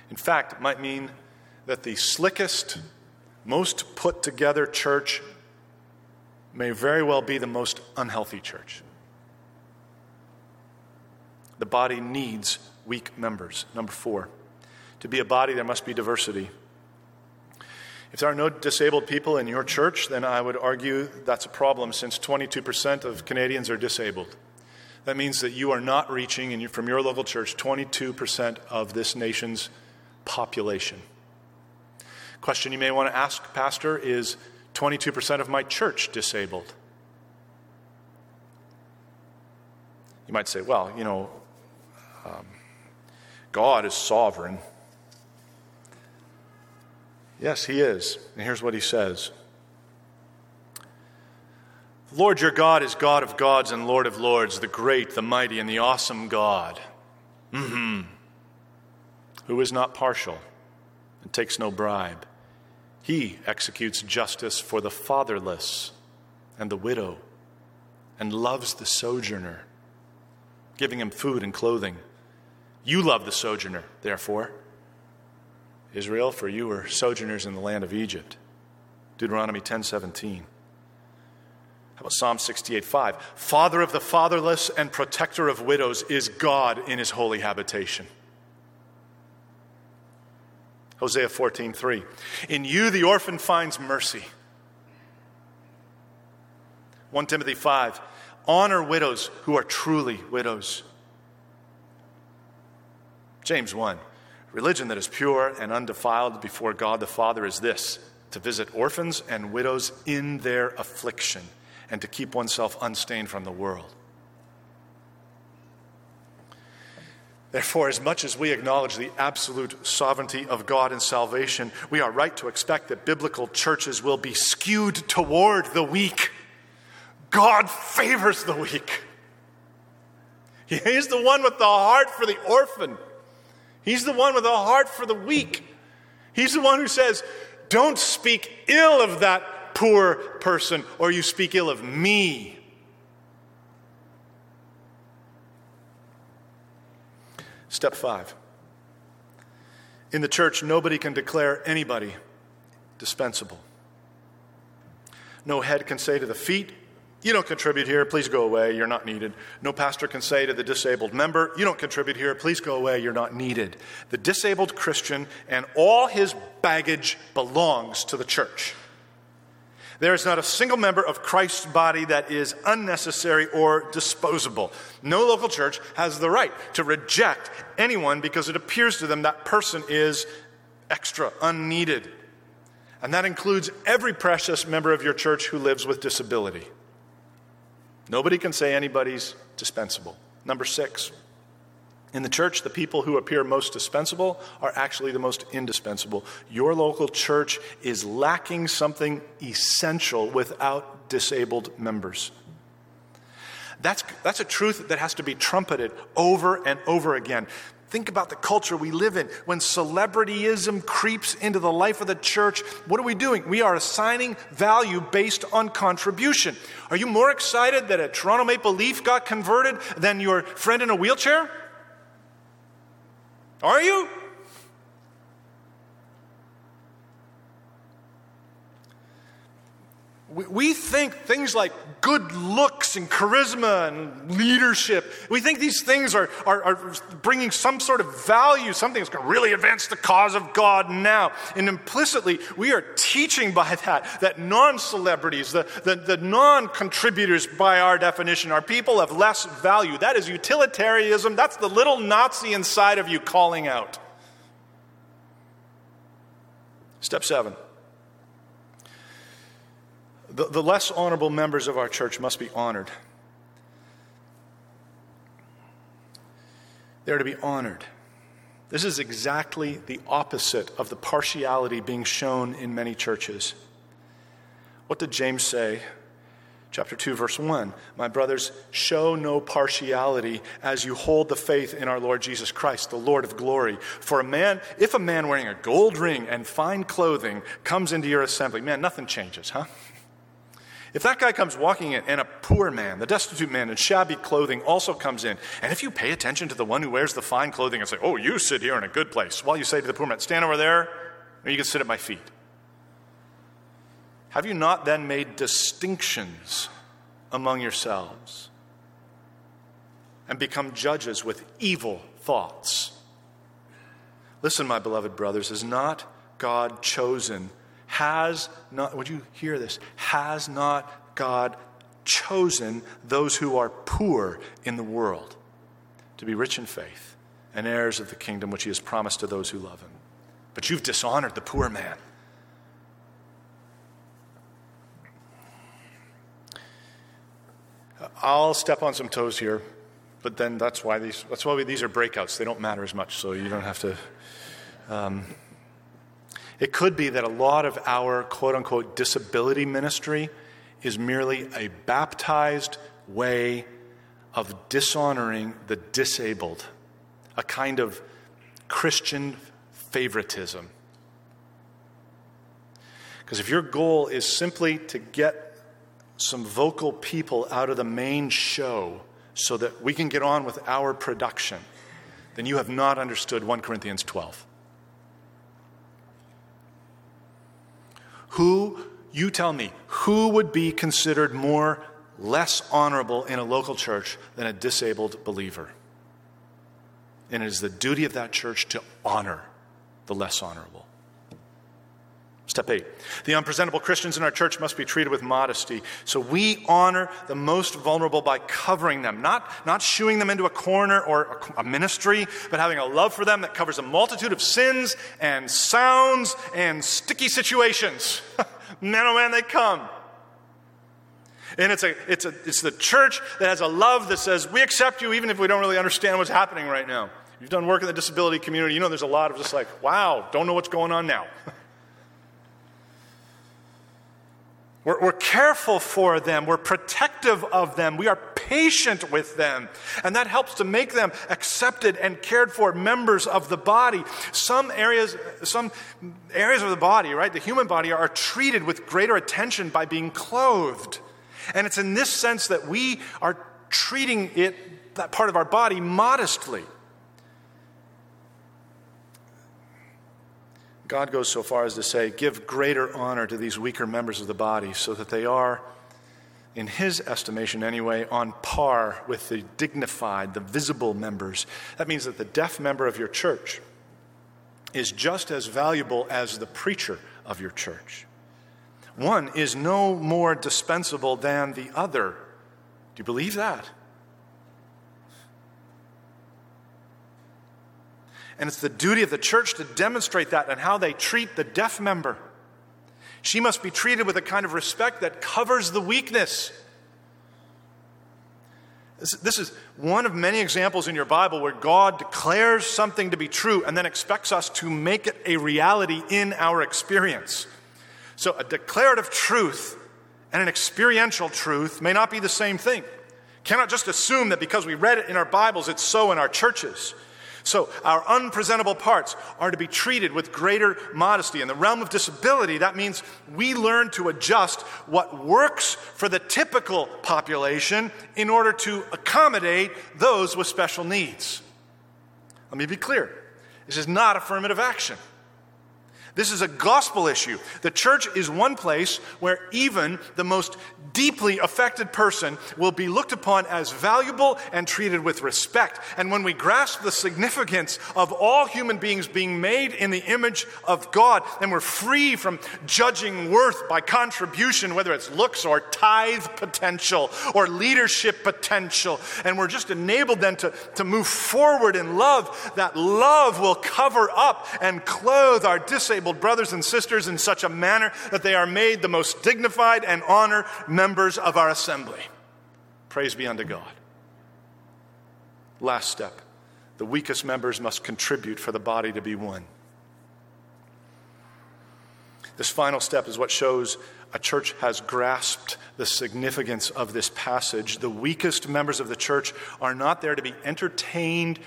In fact, it might mean that the slickest, most put together church may very well be the most unhealthy church. The body needs weak members. Number four, to be a body, there must be diversity. If there are no disabled people in your church, then I would argue that's a problem since 22% of Canadians are disabled. That means that you are not reaching, in, from your local church, 22% of this nation's population. Question you may want to ask, Pastor, is 22% of my church disabled? You might say, well, you know, um, God is sovereign. Yes, He is. And here's what He says Lord your God is God of gods and Lord of lords, the great, the mighty, and the awesome God. Mm-hmm. Who is not partial and takes no bribe. He executes justice for the fatherless and the widow and loves the sojourner giving him food and clothing. You love the sojourner, therefore. Israel, for you were sojourners in the land of Egypt. Deuteronomy 10:17. How about Psalm 68:5? Father of the fatherless and protector of widows is God in his holy habitation. Hosea 14:3. In you the orphan finds mercy. 1 Timothy 5. Honor widows who are truly widows. James 1 Religion that is pure and undefiled before God the Father is this to visit orphans and widows in their affliction and to keep oneself unstained from the world. Therefore, as much as we acknowledge the absolute sovereignty of God in salvation, we are right to expect that biblical churches will be skewed toward the weak. God favors the weak. He's the one with the heart for the orphan. He's the one with a heart for the weak. He's the one who says, Don't speak ill of that poor person, or you speak ill of me. Step five. In the church, nobody can declare anybody dispensable. No head can say to the feet, you don't contribute here, please go away, you're not needed. No pastor can say to the disabled member, You don't contribute here, please go away, you're not needed. The disabled Christian and all his baggage belongs to the church. There is not a single member of Christ's body that is unnecessary or disposable. No local church has the right to reject anyone because it appears to them that person is extra, unneeded. And that includes every precious member of your church who lives with disability. Nobody can say anybody's dispensable. Number six, in the church, the people who appear most dispensable are actually the most indispensable. Your local church is lacking something essential without disabled members. That's, that's a truth that has to be trumpeted over and over again. Think about the culture we live in. When celebrityism creeps into the life of the church, what are we doing? We are assigning value based on contribution. Are you more excited that a Toronto Maple Leaf got converted than your friend in a wheelchair? Are you? We think things like good looks and charisma and leadership, we think these things are, are, are, bringing some sort of value, something that's going to really advance the cause of God now. And implicitly, we are teaching by that that non celebrities, the, the, the non contributors by our definition, are people of less value. That is utilitarianism. That's the little Nazi inside of you calling out. Step seven. The, the less honorable members of our church must be honored. They're to be honored. This is exactly the opposite of the partiality being shown in many churches. What did James say? Chapter 2, verse 1. My brothers, show no partiality as you hold the faith in our Lord Jesus Christ, the Lord of glory. For a man, if a man wearing a gold ring and fine clothing comes into your assembly, man, nothing changes, huh? If that guy comes walking in and a poor man, the destitute man in shabby clothing also comes in, and if you pay attention to the one who wears the fine clothing and say, Oh, you sit here in a good place, while you say to the poor man, Stand over there, or you can sit at my feet. Have you not then made distinctions among yourselves and become judges with evil thoughts? Listen, my beloved brothers, is not God chosen has not, would you hear this? Has not God chosen those who are poor in the world to be rich in faith and heirs of the kingdom which he has promised to those who love him? But you've dishonored the poor man. I'll step on some toes here, but then that's why these, that's why we, these are breakouts. They don't matter as much, so you don't have to. Um, it could be that a lot of our quote unquote disability ministry is merely a baptized way of dishonoring the disabled, a kind of Christian favoritism. Because if your goal is simply to get some vocal people out of the main show so that we can get on with our production, then you have not understood 1 Corinthians 12. Who, you tell me, who would be considered more less honorable in a local church than a disabled believer? And it is the duty of that church to honor the less honorable. Step eight. The unpresentable Christians in our church must be treated with modesty. So we honor the most vulnerable by covering them, not, not shooing them into a corner or a, a ministry, but having a love for them that covers a multitude of sins and sounds and sticky situations. man, oh man, they come. And it's, a, it's, a, it's the church that has a love that says, we accept you even if we don't really understand what's happening right now. You've done work in the disability community, you know there's a lot of just like, wow, don't know what's going on now. We're, we're, careful for them. We're protective of them. We are patient with them. And that helps to make them accepted and cared for members of the body. Some areas, some areas of the body, right, the human body, are treated with greater attention by being clothed. And it's in this sense that we are treating it, that part of our body, modestly. God goes so far as to say, give greater honor to these weaker members of the body so that they are, in his estimation anyway, on par with the dignified, the visible members. That means that the deaf member of your church is just as valuable as the preacher of your church. One is no more dispensable than the other. Do you believe that? And it's the duty of the church to demonstrate that and how they treat the deaf member. She must be treated with a kind of respect that covers the weakness. This, is one of many examples in your Bible where God declares something to be true and then expects us to make it a reality in our experience. So, a declarative truth and an experiential truth may not be the same thing. Cannot just assume that because we read it in our Bibles, it's so in our churches. So, our unpresentable parts are to be treated with greater modesty. In the realm of disability, that means we learn to adjust what works for the typical population in order to accommodate those with special needs. Let me be clear this is not affirmative action. This is a gospel issue. The church is one place where even the most deeply affected person will be looked upon as valuable and treated with respect. And when we grasp the significance of all human beings being made in the image of God, then we're free from judging worth by contribution, whether it's looks or tithe potential or leadership potential, and we're just enabled then to, to move forward in love, that love will cover up and clothe our disabled brothers and sisters in such a manner that they are made the most dignified and honored members of our assembly. Praise be unto God. Last step the weakest members must contribute for the body to be one. This final step is what shows a church has grasped the significance of this passage. The weakest members of the church are not there to be entertained,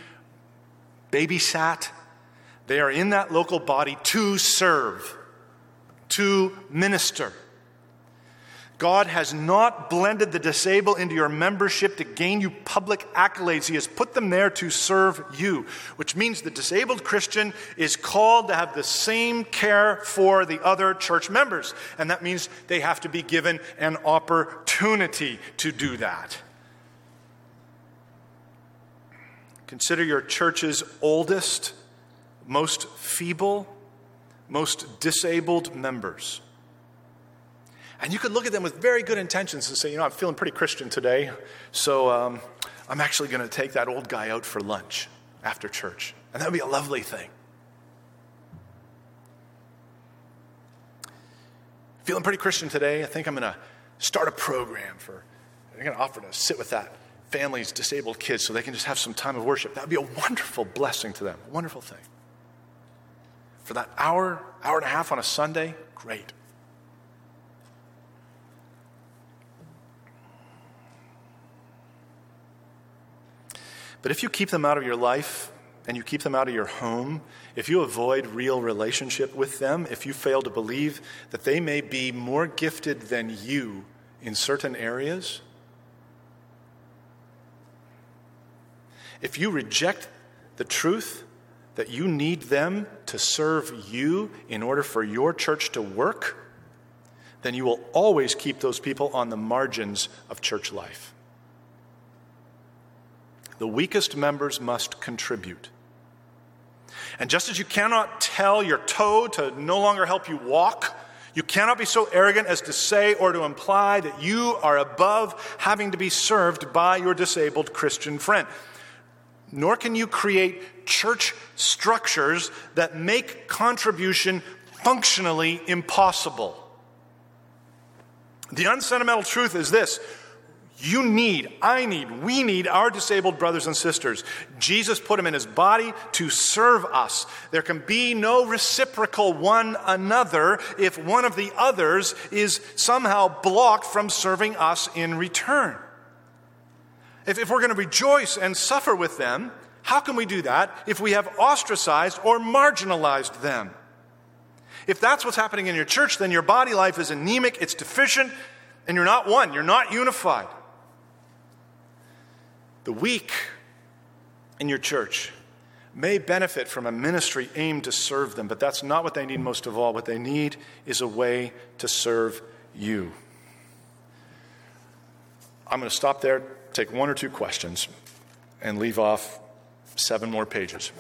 babysat. They are in that local body to serve, to minister. God has not blended the disabled into your membership to gain you public accolades. He has put them there to serve you, which means the disabled Christian is called to have the same care for the other church members. And that means they have to be given an opportunity to do that. Consider your church's oldest, most feeble, most disabled members. And you could look at them with very good intentions and say, you know, I'm feeling pretty Christian today, so um, I'm actually going to take that old guy out for lunch after church. And that would be a lovely thing. Feeling pretty Christian today, I think I'm going to start a program for, I'm going to offer to sit with that family's disabled kids so they can just have some time of worship. That would be a wonderful blessing to them, wonderful thing. For that hour, hour and a half on a Sunday, great. But if you keep them out of your life and you keep them out of your home, if you avoid real relationship with them, if you fail to believe that they may be more gifted than you in certain areas, if you reject the truth that you need them to serve you in order for your church to work, then you will always keep those people on the margins of church life. The weakest members must contribute. And just as you cannot tell your toe to no longer help you walk, you cannot be so arrogant as to say or to imply that you are above having to be served by your disabled Christian friend. Nor can you create church structures that make contribution functionally impossible. The unsentimental truth is this you need, I need, we need our disabled brothers and sisters. Jesus put them in his body to serve us. There can be no reciprocal one another if one of the others is somehow blocked from serving us in return. If, if we're going to rejoice and suffer with them, how can we do that if we have ostracized or marginalized them? If that's what's happening in your church, then your body life is anemic, it's deficient, and you're not one, you're not unified. The weak in your church may benefit from a ministry aimed to serve them, but that's not what they need most of all. What they need is a way to serve you. I'm going to stop there, take one or two questions, and leave off seven more pages.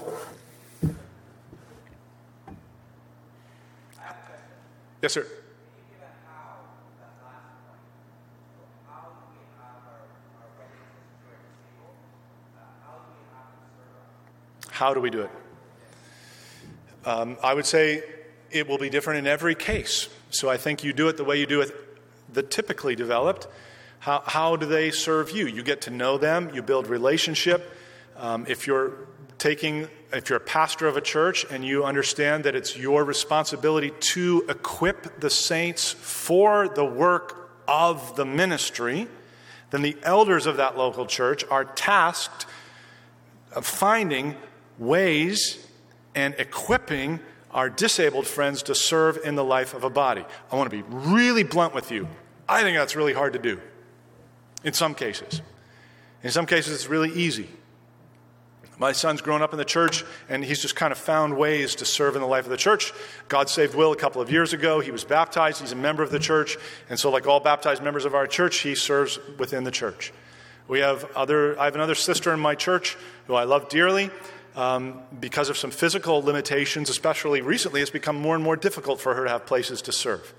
Yes, sir. How do we do it? Um, I would say it will be different in every case. So I think you do it the way you do it the typically developed. How, how do they serve you? You get to know them, you build relationship. Um, if you're taking, if you're a pastor of a church and you understand that it's your responsibility to equip the saints for the work of the ministry, then the elders of that local church are tasked of finding ways and equipping our disabled friends to serve in the life of a body. I want to be really blunt with you. I think that's really hard to do in some cases. In some cases, it's really easy. My son's grown up in the church, and he's just kind of found ways to serve in the life of the church. God saved Will a couple of years ago. He was baptized. He's a member of the church. And so, like all baptized members of our church, he serves within the church. We have other, I have another sister in my church who I love dearly. Um, because of some physical limitations, especially recently, it's become more and more difficult for her to have places to serve.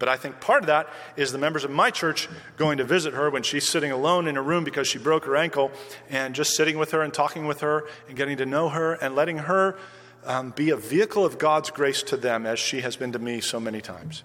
But I think part of that is the members of my church going to visit her when she's sitting alone in a room because she broke her ankle and just sitting with her and talking with her and getting to know her and letting her um, be a vehicle of God's grace to them as she has been to me so many times.